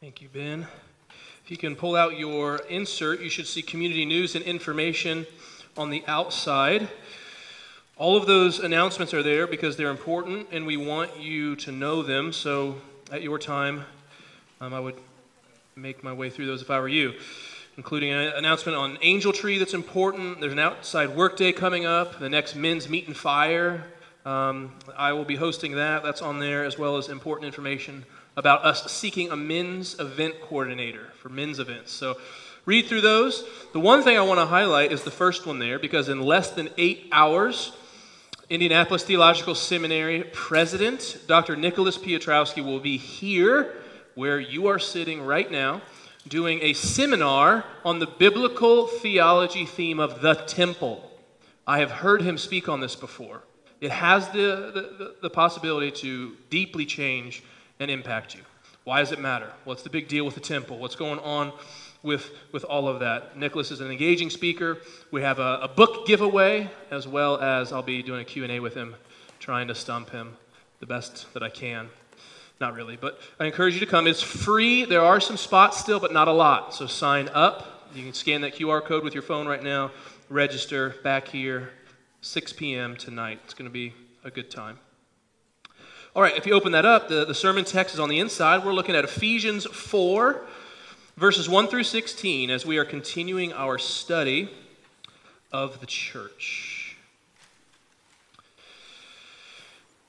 Thank you, Ben. If you can pull out your insert, you should see community news and information on the outside. All of those announcements are there because they're important and we want you to know them. So, at your time, um, I would make my way through those if I were you, including an announcement on Angel Tree that's important. There's an outside workday coming up, the next men's meet and fire. Um, I will be hosting that. That's on there, as well as important information about us seeking a men's event coordinator for men's events. So read through those. The one thing I want to highlight is the first one there, because in less than eight hours, Indianapolis Theological Seminary President Dr. Nicholas Piotrowski will be here where you are sitting right now doing a seminar on the biblical theology theme of the temple. I have heard him speak on this before. It has the, the, the, possibility to deeply change and impact you. Why does it matter? What's the big deal with the temple? What's going on with, with all of that? Nicholas is an engaging speaker. We have a, a book giveaway, as well as I'll be doing a Q&A with him, trying to stump him the best that I can. Not really, but I encourage you to come. It's free. There are some spots still, but not a lot. So sign up. You can scan that QR code with your phone right now. Register back here, 6 p.m. tonight. It's going to be a good time. All right, if you open that up, the, the sermon text is on the inside. We're looking at Ephesians 4, verses 1 through 16, as we are continuing our study of the church.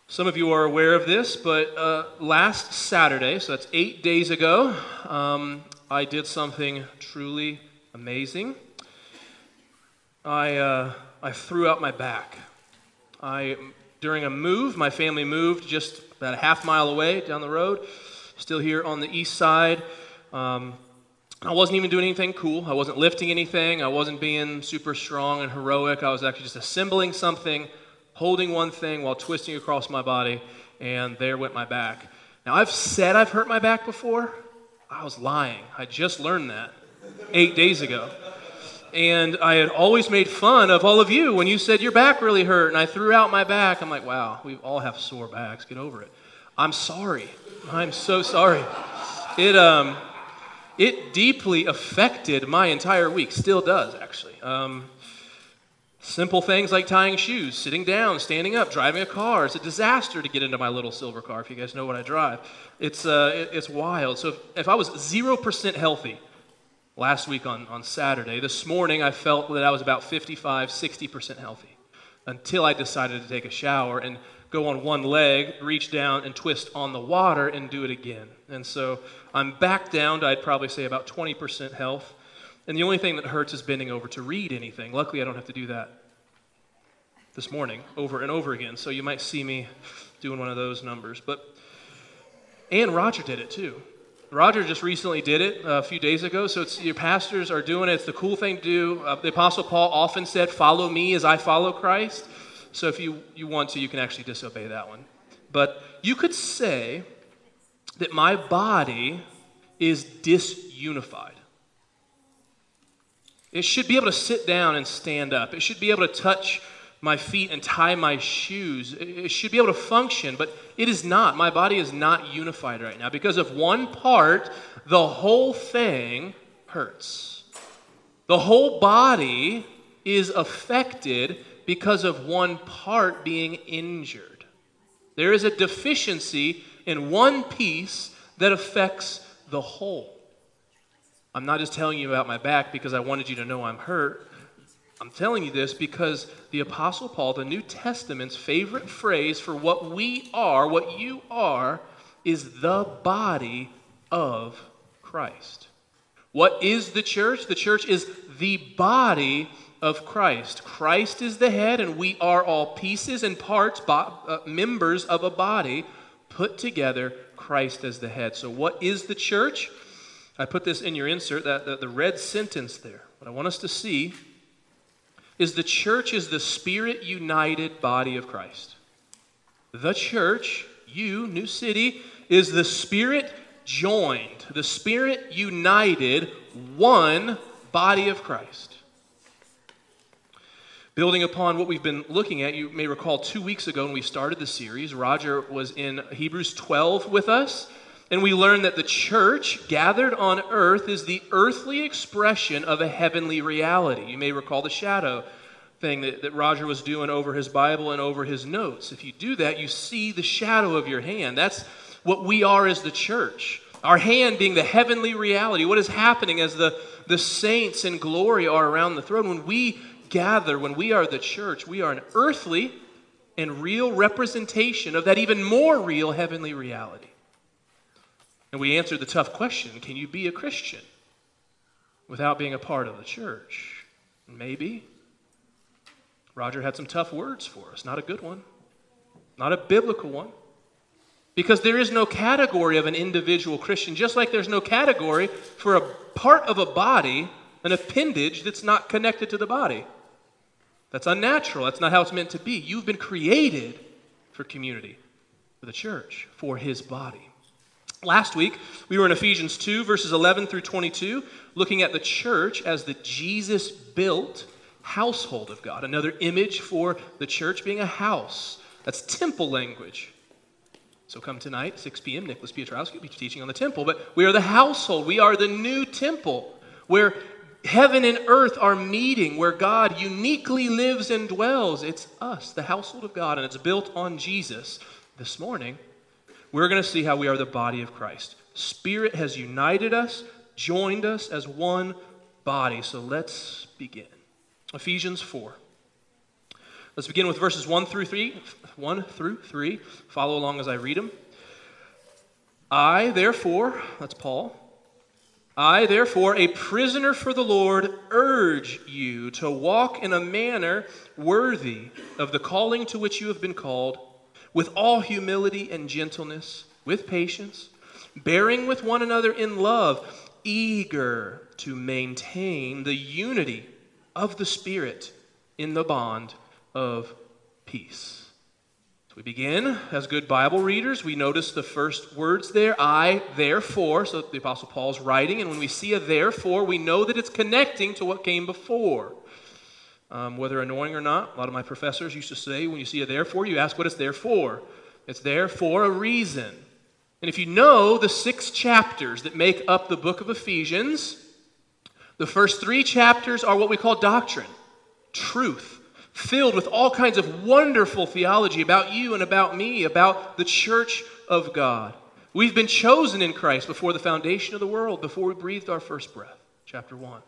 Some of you are aware of this, but uh, last Saturday, so that's eight days ago, um, I did something truly amazing. I, uh, I threw out my back. I during a move. My family moved just about a half mile away down the road, still here on the east side. Um, I wasn't even doing anything cool. I wasn't lifting anything. I wasn't being super strong and heroic. I was actually just assembling something, holding one thing while twisting across my body, and there went my back. Now, I've said I've hurt my back before. I was lying. I just learned that eight days ago. And I had always made fun of all of you when you said your back really hurt, and I threw out my back. I'm like, wow, we all have sore backs. Get over it. I'm sorry. I'm so sorry. It um, it deeply affected my entire week. Still does actually. Um, simple things like tying shoes, sitting down, standing up, driving a car. It's a disaster to get into my little silver car. If you guys know what I drive, it's uh, it, it's wild. So if, if I was zero percent healthy last week on, on Saturday. This morning, I felt that I was about 55, 60% healthy until I decided to take a shower and go on one leg, reach down and twist on the water and do it again. And so I'm back down to, I'd probably say, about 20% health. And the only thing that hurts is bending over to read anything. Luckily, I don't have to do that this morning over and over again. So you might see me doing one of those numbers. But and Roger did it too. Roger just recently did it a few days ago, so your pastors are doing it. It's the cool thing to do. Uh, the Apostle Paul often said, Follow me as I follow Christ. So if you, you want to, you can actually disobey that one. But you could say that my body is disunified. It should be able to sit down and stand up, it should be able to touch my feet and tie my shoes. It should be able to function, but it is not. My body is not unified right now. Because of one part, the whole thing hurts. The whole body is affected because of one part being injured. There is a deficiency in one piece that affects the whole. I'm not just telling you about my back because I wanted you to know I'm hurt. I'm telling you this because the Apostle Paul, the New Testament's favorite phrase for what we are, what you are, is the body of Christ. What is the church? The church is the body of Christ. Christ is the head, and we are all pieces and parts, bo- uh, members of a body put together, Christ as the head. So, what is the church? I put this in your insert, that, that the red sentence there. What I want us to see is the church is the spirit united body of Christ. The church, you, New City, is the spirit joined, the spirit united, one body of Christ. Building upon what we've been looking at, you may recall two weeks ago when we started the series, Roger was in Hebrews 12 with us. And we learn that the church gathered on earth is the earthly expression of a heavenly reality. You may recall the shadow thing that, that Roger was doing over his Bible and over his notes. If you do that, you see the shadow of your hand. That's what we are as the church. Our hand being the heavenly reality. What is happening as the, the saints in glory are around the throne? When we gather, when we are the church, we are an earthly and real representation of that even more real heavenly reality. And we answered the tough question can you be a Christian without being a part of the church? Maybe. Roger had some tough words for us. Not a good one, not a biblical one. Because there is no category of an individual Christian, just like there's no category for a part of a body, an appendage that's not connected to the body. That's unnatural. That's not how it's meant to be. You've been created for community, for the church, for his body. Last week, we were in Ephesians 2, verses 11 through 22, looking at the church as the Jesus built household of God. Another image for the church being a house. That's temple language. So come tonight, 6 p.m., Nicholas Piotrowski will be teaching on the temple. But we are the household. We are the new temple where heaven and earth are meeting, where God uniquely lives and dwells. It's us, the household of God, and it's built on Jesus. This morning, we're going to see how we are the body of Christ. Spirit has united us, joined us as one body. So let's begin. Ephesians 4. Let's begin with verses 1 through 3. 1 through 3. Follow along as I read them. I, therefore, that's Paul, I, therefore, a prisoner for the Lord, urge you to walk in a manner worthy of the calling to which you have been called with all humility and gentleness, with patience, bearing with one another in love, eager to maintain the unity of the Spirit in the bond of peace. So we begin as good Bible readers. We notice the first words there I, therefore. So the Apostle Paul's writing, and when we see a therefore, we know that it's connecting to what came before. Um, whether annoying or not, a lot of my professors used to say, when you see a therefore, you ask what it's there for. It's there for a reason. And if you know the six chapters that make up the book of Ephesians, the first three chapters are what we call doctrine, truth, filled with all kinds of wonderful theology about you and about me, about the church of God. We've been chosen in Christ before the foundation of the world, before we breathed our first breath. Chapter 1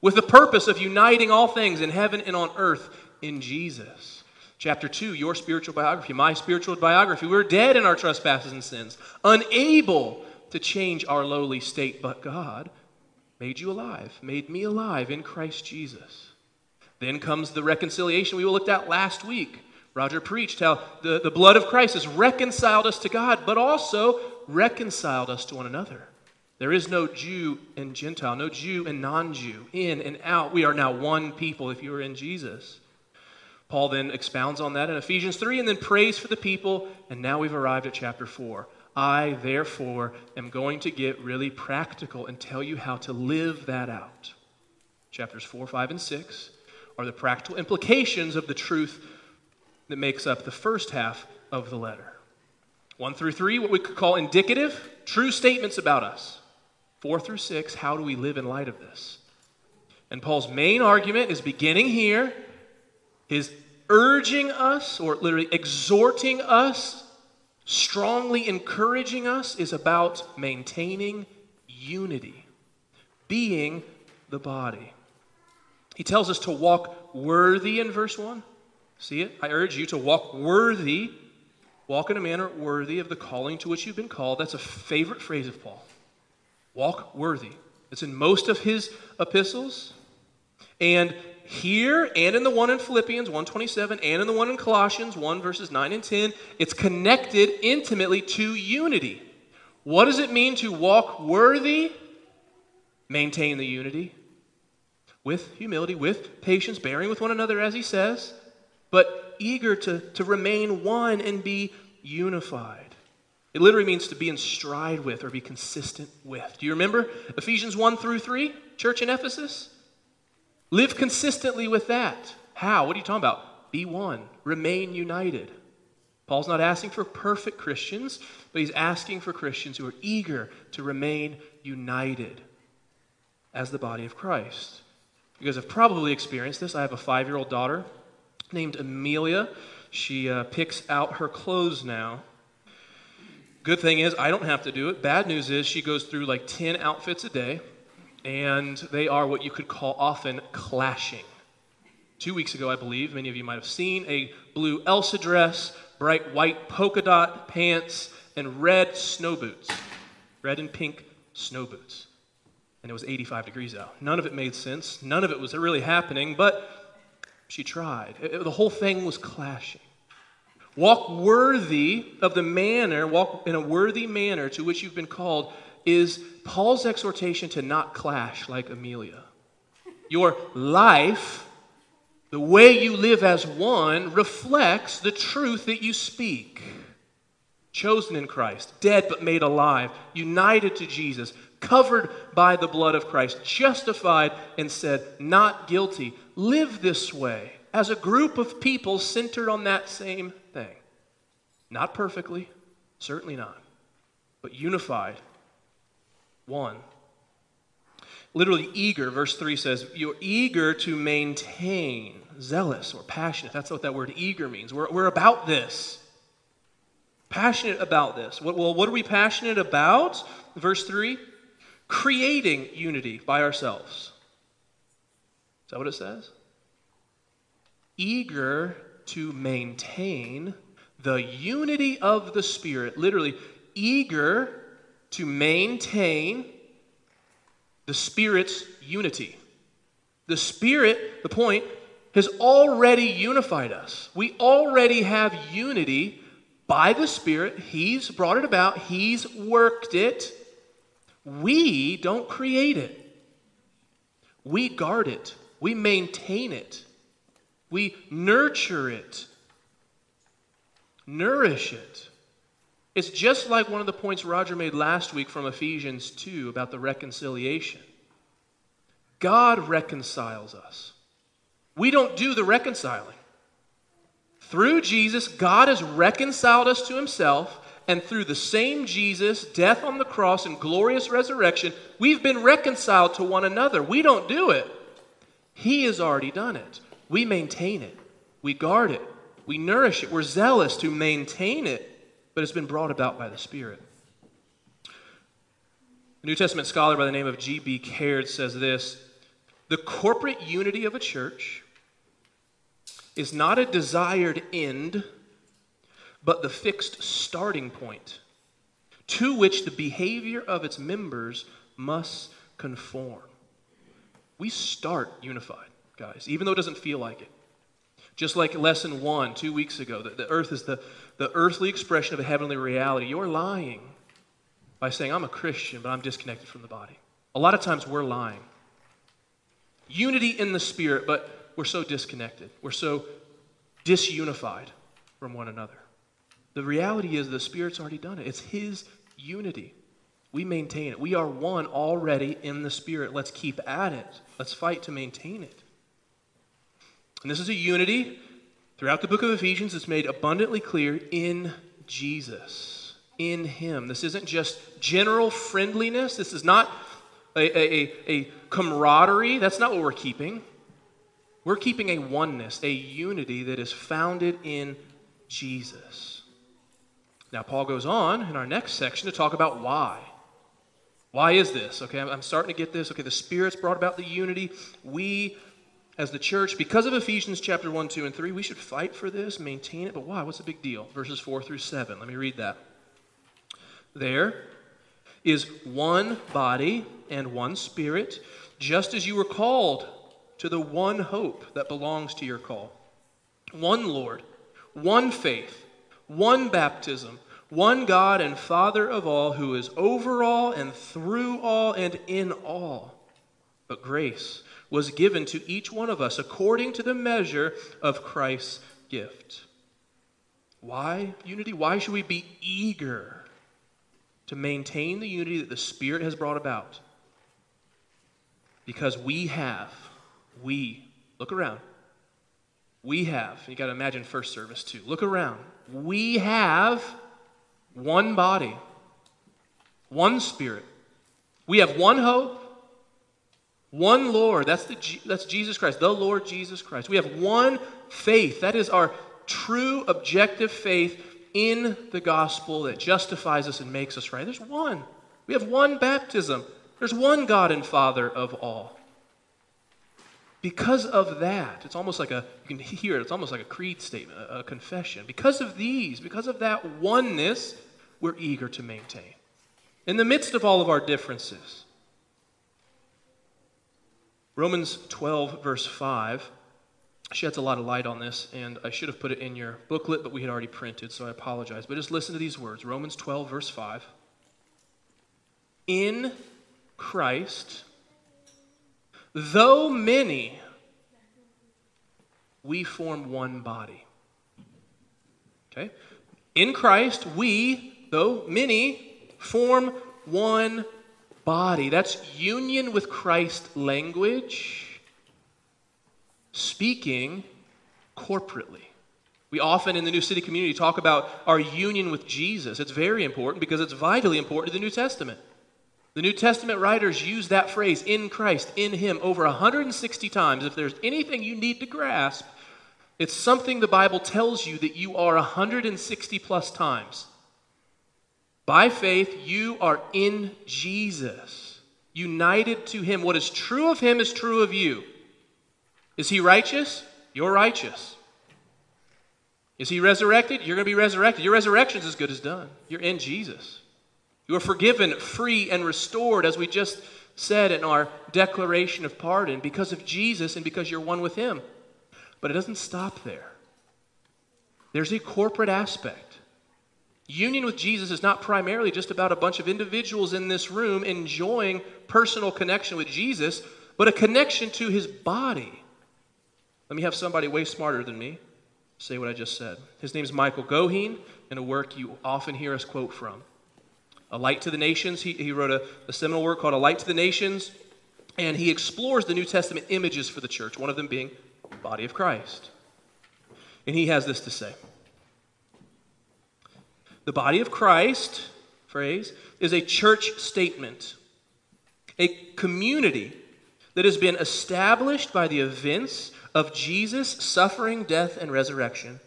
with the purpose of uniting all things in heaven and on earth in Jesus. Chapter 2, your spiritual biography, my spiritual biography. We're dead in our trespasses and sins, unable to change our lowly state, but God made you alive, made me alive in Christ Jesus. Then comes the reconciliation we looked at last week. Roger preached how the, the blood of Christ has reconciled us to God, but also reconciled us to one another. There is no Jew and Gentile, no Jew and non Jew, in and out. We are now one people if you are in Jesus. Paul then expounds on that in Ephesians 3 and then prays for the people. And now we've arrived at chapter 4. I, therefore, am going to get really practical and tell you how to live that out. Chapters 4, 5, and 6 are the practical implications of the truth that makes up the first half of the letter. 1 through 3, what we could call indicative, true statements about us. Four through six, how do we live in light of this? And Paul's main argument is beginning here, here, is urging us, or literally exhorting us, strongly encouraging us, is about maintaining unity, being the body. He tells us to walk worthy in verse 1. See it? I urge you to walk worthy, walk in a manner worthy of the calling to which you've been called. That's a favorite phrase of Paul. Walk worthy. It's in most of his epistles. And here and in the one in Philippians 127 and in the one in Colossians 1 verses 9 and 10, it's connected intimately to unity. What does it mean to walk worthy? Maintain the unity with humility, with patience, bearing with one another, as he says, but eager to, to remain one and be unified. It literally means to be in stride with or be consistent with. Do you remember Ephesians 1 through 3, church in Ephesus? Live consistently with that. How? What are you talking about? Be one, remain united. Paul's not asking for perfect Christians. but he's asking for Christians who are eager to remain united as the body of Christ. You guys have probably experienced this. I have a five year old daughter named Amelia. She uh, picks out her clothes now. Good thing is, I don't have to do it. Bad news is, she goes through like 10 outfits a day, and they are what you could call often clashing. Two weeks ago, I believe, many of you might have seen a blue Elsa dress, bright white polka dot pants, and red snow boots. Red and pink snow boots. And it was 85 degrees out. None of it made sense. None of it was really happening, but she tried. It, the whole thing was clashing. Walk worthy of the manner, walk in a worthy manner to which you've been called, is Paul's exhortation to not clash like Amelia. Your life, the way you live as one, reflects the truth that you speak. Chosen in Christ, dead but made alive, united to Jesus, covered by the blood of Christ, justified and said, not guilty. Live this way as a group of people centered on that same. Not perfectly, certainly not, but unified, one. Literally, eager, verse 3 says, You're eager to maintain, zealous or passionate. That's what that word eager means. We're, we're about this. Passionate about this. What, well, what are we passionate about? Verse 3 creating unity by ourselves. Is that what it says? Eager to maintain the unity of the Spirit. Literally, eager to maintain the Spirit's unity. The Spirit, the point, has already unified us. We already have unity by the Spirit. He's brought it about, He's worked it. We don't create it, we guard it, we maintain it, we nurture it nourish it. It's just like one of the points Roger made last week from Ephesians 2 about the reconciliation. God reconciles us. We don't do the reconciling. Through Jesus, God has reconciled us to himself, and through the same Jesus' death on the cross and glorious resurrection, we've been reconciled to one another. We don't do it, He has already done it. We maintain it, we guard it, we nourish it. We're zealous to maintain it, but it's been brought about by the Spirit. A New Testament scholar by the name of G.B. Caird says this The corporate unity of a church is not a desired end, but the fixed starting point to which the behavior of its members must conform. We start unified, guys, even though it doesn't feel like it. Just like lesson one two weeks ago, that the earth is the, the earthly expression of a heavenly reality. You're lying by saying, I'm a Christian, but I'm disconnected from the body. A lot of times we're lying. Unity in the spirit, but we're so disconnected. We're so disunified from one another. The reality is the Spirit's already done it. It's His unity. We maintain it. We are one already in the Spirit. Let's keep at it. Let's fight to maintain it. And this is a unity throughout the book of Ephesians that's made abundantly clear in Jesus, in Him. This isn't just general friendliness. This is not a, a, a, camaraderie. That's not what we're keeping. We're keeping a oneness, a unity that is founded in Jesus. Now, Paul goes on in our next section to talk about why. Why is this? Okay, I'm starting to get this. Okay, the Spirit's brought about the unity. We as the church, because of Ephesians chapter 1, 2, and 3, we should fight for this, maintain it. But why? What's the big deal? Verses 4 through 7. Let me read that. There is one body and one spirit, just as you were called to the one hope that belongs to your call. One Lord, one faith, one baptism, one God and Father of all, who is over all and through all and in all. But grace was given to each one of us according to the measure of Christ's gift. Why unity? Why should we be eager to maintain the unity that the Spirit has brought about? Because we have, we, look around. We have, you got to imagine first service too. Look around. We have one body, one spirit. We have one hope, one Lord. That's, the, that's Jesus Christ, the Lord Jesus Christ. We have one faith. That is our true objective faith in the gospel that justifies us and makes us right. There's one. We have one baptism. There's one God and Father of all. Because of that, it's almost like a, you can hear it, it's almost like a creed statement, a, a confession. Because of these, because of that oneness, we're eager to maintain. In the midst of all of our differences. Romans 12, verse 5, sheds a lot of light on this, and I should have put it in your booklet, but we had already printed, so I apologize. But just listen to these words Romans 12, verse 5. In Christ, though many, we form one body. Okay? In Christ, we, though many, form one body. That's union with Christ language, speaking corporately. We often in the New City community talk about our union with Jesus. It's very important because it's vitally important to the New Testament. The New Testament writers use that phrase, in Christ, in Him, over 160 times. If there's anything you need to grasp, it's something the Bible tells you that you are 160 plus times. By faith, you are in Jesus, united to Him. What is true of Him is true of you. Is He righteous? You're righteous. Is He resurrected? You're going to be resurrected. Your resurrection is as good as done. You're in Jesus. You are forgiven, free, and restored, as we just said in our declaration of pardon, because of Jesus and because you're one with Him. But it doesn't stop there. There's a corporate aspect. Union with Jesus is not primarily just about a bunch of individuals in this room enjoying personal connection with Jesus, but a connection to his body. Let me have somebody way smarter than me say what I just said. His name is Michael Goheen, in a work you often hear us quote from. A Light to the Nations. He, he wrote a, a seminal work called A Light to the Nations, and he explores the New Testament images for the church, one of them being the body of Christ. And he has this to say The body of Christ, phrase, is a church statement, a community that has been established by the events of Jesus' suffering, death, and resurrection.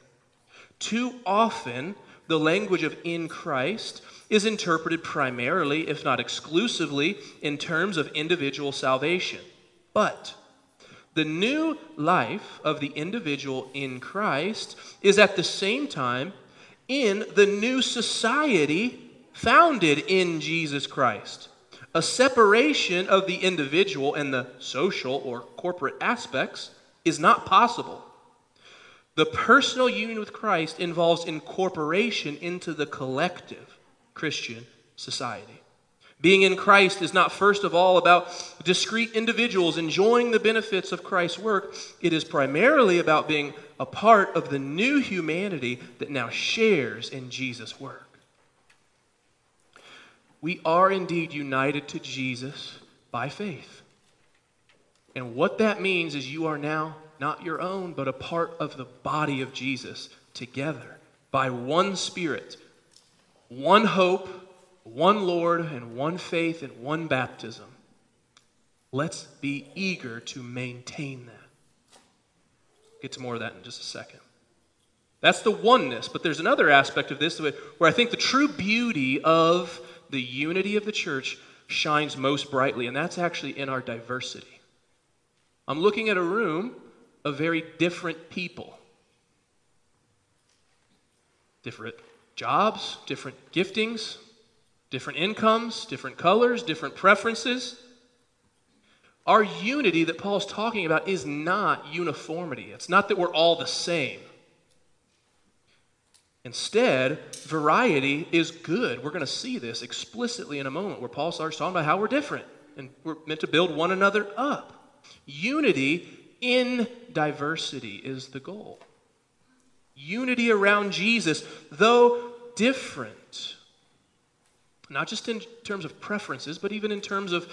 Too often, the language of in Christ is interpreted primarily, if not exclusively, in terms of individual salvation. But the new life of the individual in Christ is at the same time in the new society founded in Jesus Christ. A separation of the individual and the social or corporate aspects is not possible. The personal union with Christ involves incorporation into the collective Christian society. Being in Christ is not first of all about discrete individuals enjoying the benefits of Christ's work. It is primarily about being a part of the new humanity that now shares in Jesus' work. We are indeed united to Jesus by faith. And what that means is you are now not your own, but a part of the body of Jesus together by one Spirit one hope, one Lord, and one faith, and one baptism. Let's be eager to maintain that. Get to more of that in just a second. That's the oneness, but there's another aspect of this where I think the true beauty of the unity of the church shines most brightly, and that's actually in our diversity. I'm looking at a room of very different people. Different jobs, different giftings, different incomes, different colors, different preferences. Our unity that Paul's talking about is not uniformity. It's not that we're all the same. Instead, variety is good. We're going to see this explicitly in a moment where Paul starts talking about how we're different and we're meant to build one another up. Unity in diversity is the goal unity around Jesus, though different. Not just in terms of preferences, but even in terms of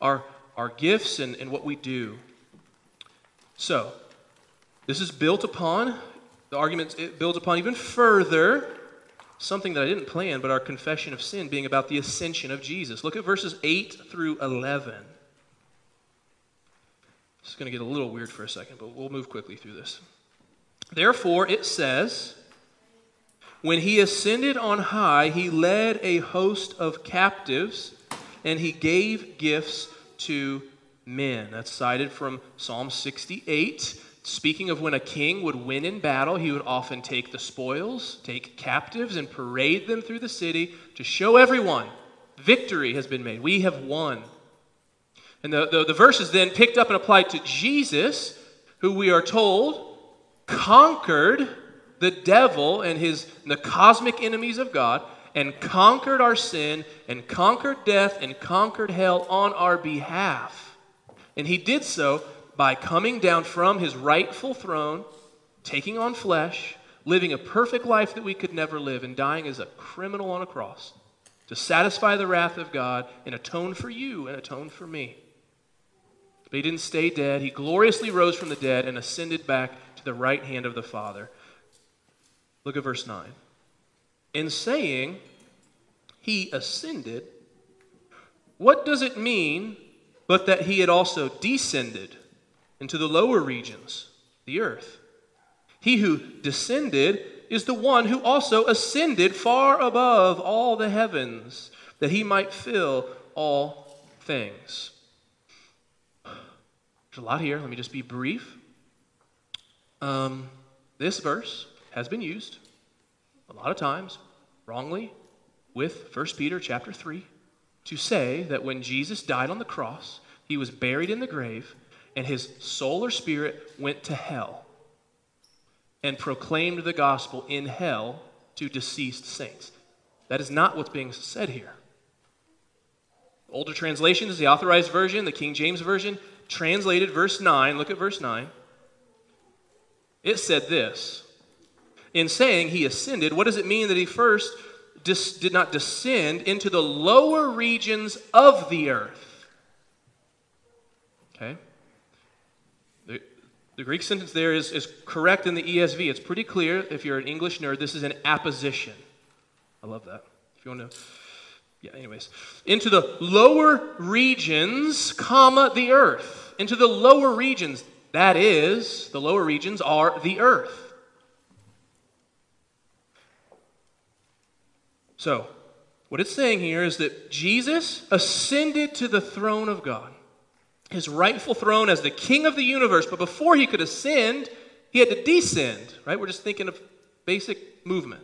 our, our gifts and, and what we do. So, this is built upon, the argument it builds upon even further something that I didn't plan, but our confession of sin being about the ascension of Jesus. Look at verses 8 through 11. This is going to get a little weird for a second, but we'll move quickly through this. Therefore, it says, When he ascended on high, he led a host of captives, and he gave gifts to men. That's cited from Psalm 68. Speaking of when a king would win in battle, he would often take the spoils, take captives, and parade them through the city to show everyone victory has been made. We have won. And the, the, the verse is then picked up and applied to Jesus, who we are told conquered the devil and his and the cosmic enemies of God and conquered our sin and conquered death and conquered hell on our behalf. And he did so by coming down from his rightful throne, taking on flesh, living a perfect life that we could never live, and dying as a criminal on a cross to satisfy the wrath of God and atone for you and atone for me. But he didn't stay dead. He gloriously rose from the dead and ascended back to the right hand of the Father. Look at verse 9. In saying, he ascended, what does it mean but that he had also descended? into the lower regions, the earth. He who descended is the one who also ascended far above all the heavens, that he might fill all things. There's a lot here. Let me just be brief. Um, this verse has been used a lot of times, wrongly, with 1 Peter chapter 3, to say that when Jesus died on the cross, he was buried in the grave, and his soul or spirit went to hell and proclaimed the gospel in hell to deceased saints. That is not what's being said here. Older translations, the authorized version, the King James Version, translated verse 9. Look at verse 9. It said this In saying he ascended, what does it mean that he first dis- did not descend into the lower regions of the earth? Okay? The Greek sentence there is, is correct in the ESV. It's pretty clear. If you're an English nerd, this is an apposition. I love that. If you want to, yeah, anyways. Into the lower regions, comma, the earth. Into the lower regions. That is, the lower regions are the earth. So, what it's saying here is that Jesus ascended to the throne of God his rightful throne as the king of the universe. But before he could ascend, he had to descend, right? We're just thinking of basic movement.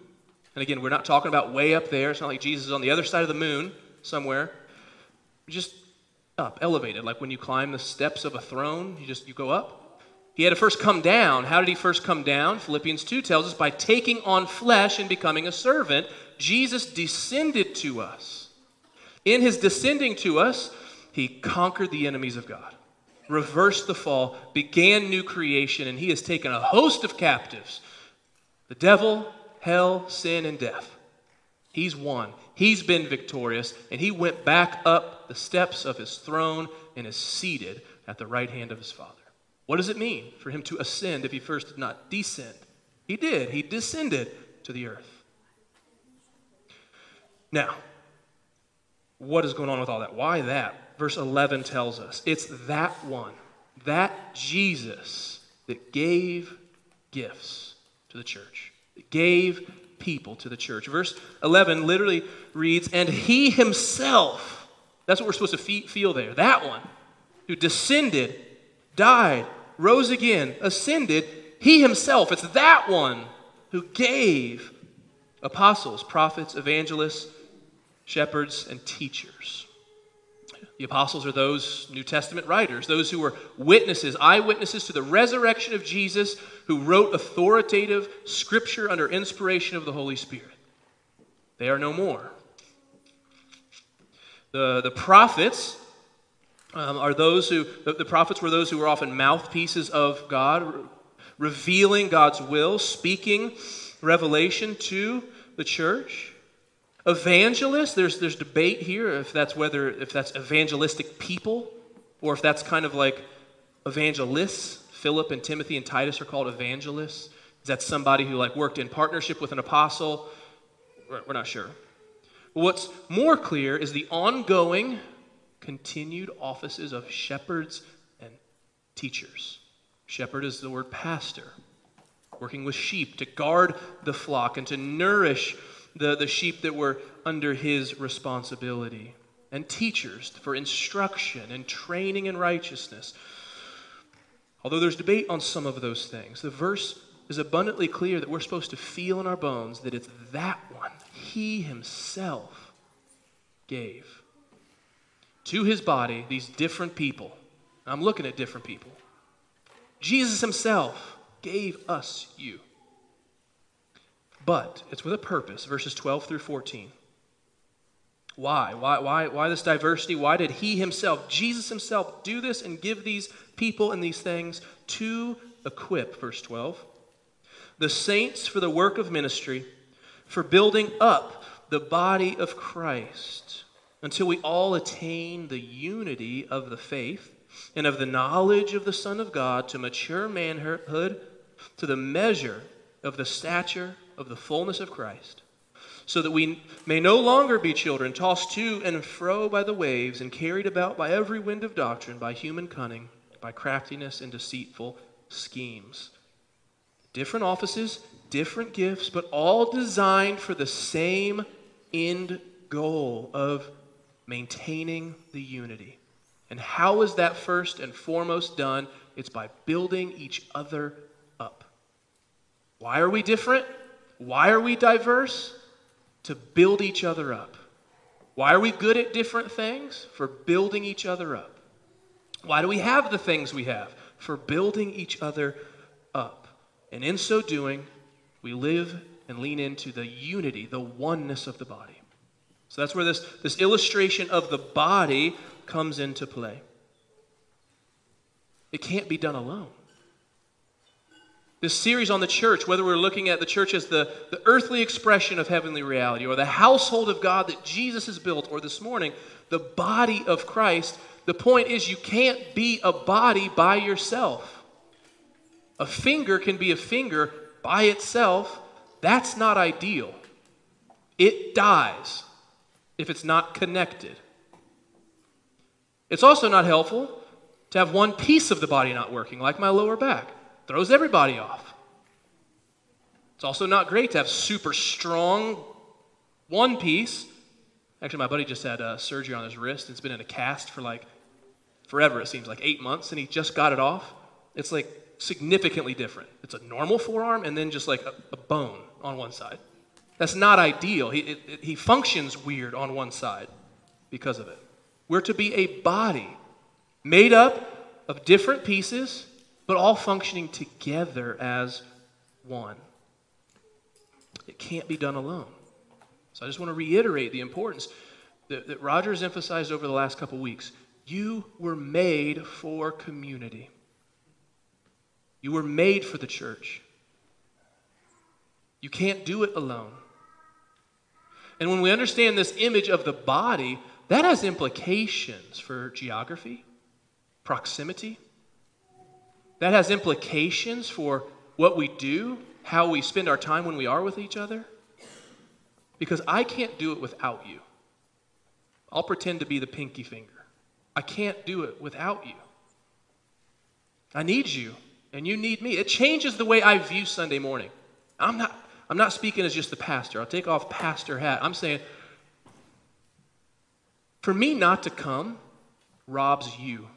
And again, we're not talking about way up there. It's not like Jesus is on the other side of the moon somewhere. Just up, elevated, like when you climb the steps of a throne, you just you go up. He had to first come down. How did he first come down? Philippians 2 tells us by taking on flesh and becoming a servant, Jesus descended to us. In his descending to us, he conquered the enemies of God, reversed the fall, began new creation, and he has taken a host of captives the devil, hell, sin, and death. He's won. He's been victorious, and he went back up the steps of his throne and is seated at the right hand of his Father. What does it mean for him to ascend if he first did not descend? He did. He descended to the earth. Now, what is going on with all that? Why that? verse 11 tells us. It's that one, that Jesus that gave gifts to the church, that gave people to the church. Verse 11 literally reads, And he himself, that's what we're supposed to feel there, that one who descended, died, rose again, ascended, he himself, it's that one who gave apostles, prophets, evangelists, shepherds, and teachers. The apostles are those New Testament writers, those who were witnesses, eyewitnesses to the resurrection of Jesus, who wrote authoritative scripture under inspiration of the Holy Spirit. They are no more. The, the prophets um, are those who, the, the prophets were those who were often mouthpieces of God, re- revealing God's will, speaking revelation to the church. Evangelists, there's, there's debate here if that's whether if that's evangelistic people or if that's kind of like evangelists. Philip and Timothy and Titus are called evangelists. Is that somebody who like worked in partnership with an apostle, we're not sure. What's more clear is the ongoing, continued offices of shepherds and teachers. Shepherd is the word pastor, working with sheep to guard the flock and to nourish the, the sheep that were under his responsibility, and teachers for instruction and training in righteousness. Although there's debate on some of those things, the verse is abundantly clear that we're supposed to feel in our bones that it's that one he himself gave to his body these different people. I'm looking at different people. Jesus himself gave us you. But it's with a purpose, verses 12 through 14. Why? Why, why? why this diversity? Why did he himself, Jesus himself, do this and give these people and these things to equip, verse 12, the saints for the work of ministry for building up the body of Christ until we all attain the unity of the faith and of the knowledge of the Son of God to mature manhood, to the measure of the stature of the fullness of Christ, so that we may no longer be children tossed to and fro by the waves and carried about by every wind of doctrine, by human cunning, by craftiness and deceitful schemes. Different offices, different gifts, but all designed for the same end goal of maintaining the unity. And how is that first and foremost done? It's by building each other up. Why are we different? Why are we diverse? To build each other up. Why are we good at different things? For building each other up. Why do we have the things we have? For building each other up. And in so doing, we live and lean into the unity, the oneness of the body. So that's where this, this illustration of the body comes into play. It can't be done alone. This series on the church, whether we're looking at the church as the, the earthly expression of heavenly reality, or the household of God that Jesus has built, or this morning, the body of Christ, the point is you can't be a body by yourself. A finger can be a finger by itself, that's not ideal. It dies if it's not connected. It's also not helpful to have one piece of the body not working, like my lower back. Throws everybody off. It's also not great to have super strong one piece. Actually, my buddy just had uh, surgery on his wrist. It's been in a cast for like forever, it seems like eight months, and he just got it off. It's like significantly different. It's a normal forearm and then just like a, a bone on one side. That's not ideal. He, it, it, he functions weird on one side because of it. We're to be a body made up of different pieces, but all functioning together as one. It can't be done alone. So I just want to reiterate the importance that, that Roger has emphasized over the last couple weeks. You were made for community. You were made for the church. You can't do it alone. And when we understand this image of the body, that has implications for geography, proximity. That has implications for what we do, how we spend our time when we are with each other. Because I can't do it without you. I'll pretend to be the pinky finger. I can't do it without you. I need you and you need me. It changes the way I view Sunday morning. I'm not, I'm not speaking as just the pastor. I'll take off pastor hat. I'm saying, for me not to come robs you.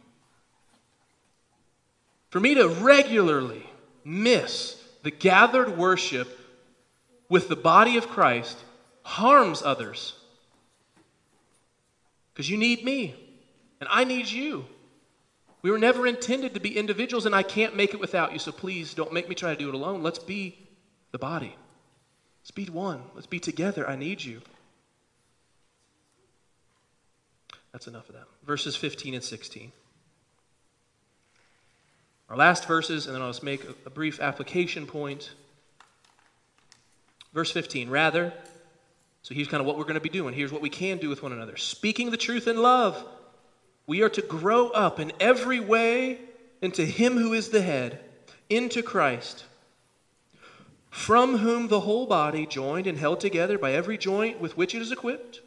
For me to regularly miss the gathered worship with the body of Christ harms others. Because you need me, and I need you. We were never intended to be individuals, and I can't make it without you, so please don't make me try to do it alone. Let's be the body. Let's be one. Let's be together. I need you. That's enough of that. Verses 15 and 16. Our last verses, and then I'll just make a, brief application point. Verse 15, rather, so here's kind of what we're going to be doing. Here's what we can do with one another speaking the truth in love we are to grow up in every way into Him who is the head, into Christ, from whom the whole body, joined and held together by every joint with which it is equipped,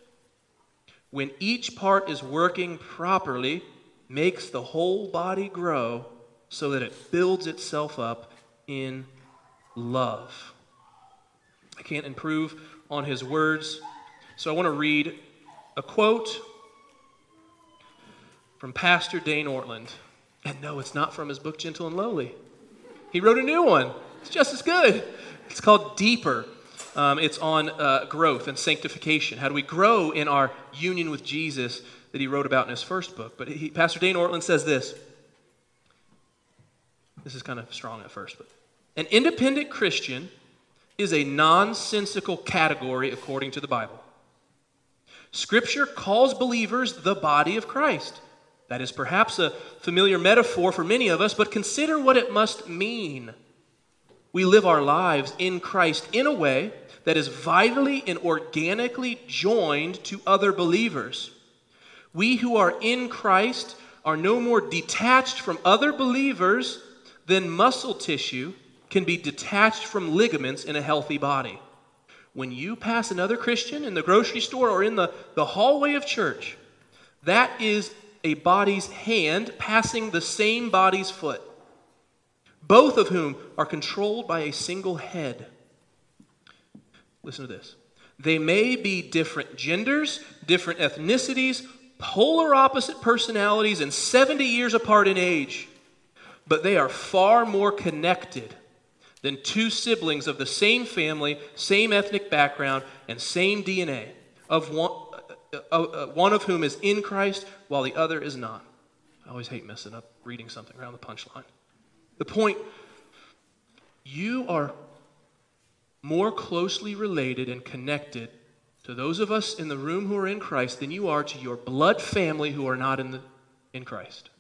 when each part is working properly, makes the whole body grow so that it builds itself up in love. I can't improve on his words, so I want to read a quote from Pastor Dane Ortlund. And no, it's not from his book, Gentle and Lowly. He wrote a new one. It's just as good. It's called Deeper. Um, it's on uh, growth and sanctification. How do we grow in our union with Jesus that he wrote about in his first book? But he, Pastor Dane Ortlund says this. This is kind of strong at first, but an independent Christian is a nonsensical category according to the Bible. Scripture calls believers the body of Christ. That is perhaps a familiar metaphor for many of us, but consider what it must mean. We live our lives in Christ in a way that is vitally and organically joined to other believers. We who are in Christ are no more detached from other believers than muscle tissue can be detached from ligaments in a healthy body. When you pass another Christian in the grocery store or in the, the hallway of church, that is a body's hand passing the same body's foot, both of whom are controlled by a single head. Listen to this. They may be different genders, different ethnicities, polar opposite personalities, and 70 years apart in age, but they are far more connected than two siblings of the same family, same ethnic background, and same DNA, of one, uh, uh, one of whom is in Christ while the other is not. I always hate messing up reading something around the punchline. The point you are more closely related and connected to those of us in the room who are in Christ than you are to your blood family who are not in, the, in Christ.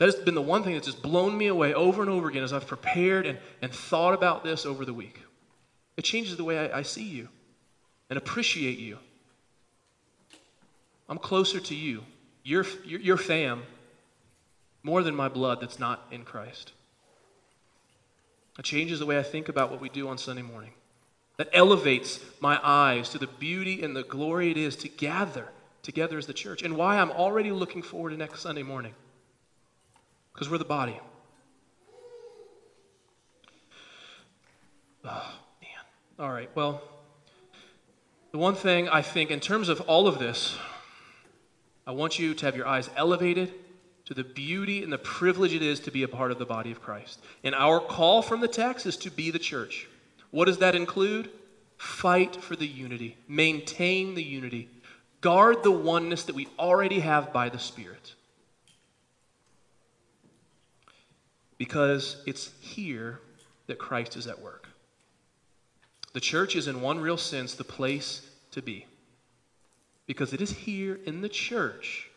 That has been the one thing that's just blown me away over and over again as I've prepared and, and thought about this over the week. It changes the way I, I see you and appreciate you. I'm closer to you, your, your, your fam, more than my blood that's not in Christ. It changes the way I think about what we do on Sunday morning. That elevates my eyes to the beauty and the glory it is to gather together as the church, and why I'm already looking forward to next Sunday morning. Because we're the body. Oh, man. All right, well. The one thing I think, in terms of all of this, I want you to have your eyes elevated to the beauty and the privilege it is to be a part of the body of Christ. And our call from the text is to be the church. What does that include? Fight for the unity, maintain the unity, guard the oneness that we already have by the Spirit. Because it's here that Christ is at work. The church is, in one real sense, the place to be. Because it is here in the church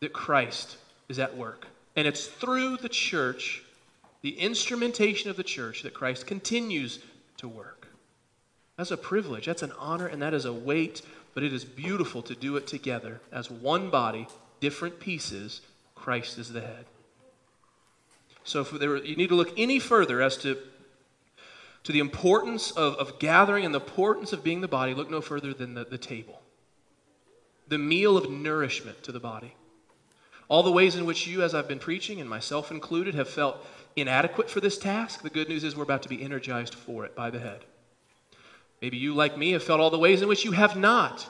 that Christ is at work. And it's through the church, the instrumentation of the church, that Christ continues to work. That's a privilege, that's an honor, and that is a weight, but it is beautiful to do it together as one body, different pieces. Christ is the head. So there, you need to look any further as to to the importance of, of gathering and the importance of being the body, look no further than the, the table. The meal of nourishment to the body. All the ways in which you, as I've been preaching, and myself included, have felt inadequate for this task, the good news is we're about to be energized for it by the head. Maybe you, like me, have felt all the ways in which you have not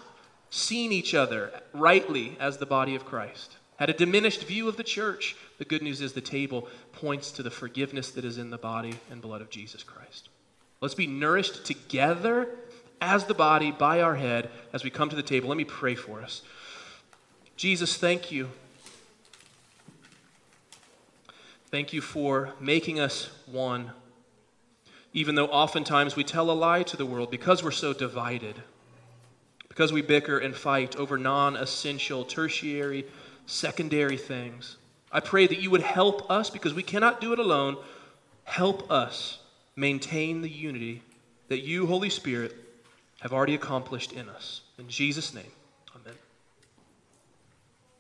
seen each other rightly as the body of Christ, had a diminished view of the church. The good news is the table points to the forgiveness that is in the body and blood of Jesus Christ. Let's be nourished together as the body by our head as we come to the table. Let me pray for us. Jesus, thank you. Thank you for making us one, even though oftentimes we tell a lie to the world because we're so divided, because we bicker and fight over non essential, tertiary, secondary things. I pray that you would help us because we cannot do it alone. Help us maintain the unity that you, Holy Spirit, have already accomplished in us. In Jesus' name.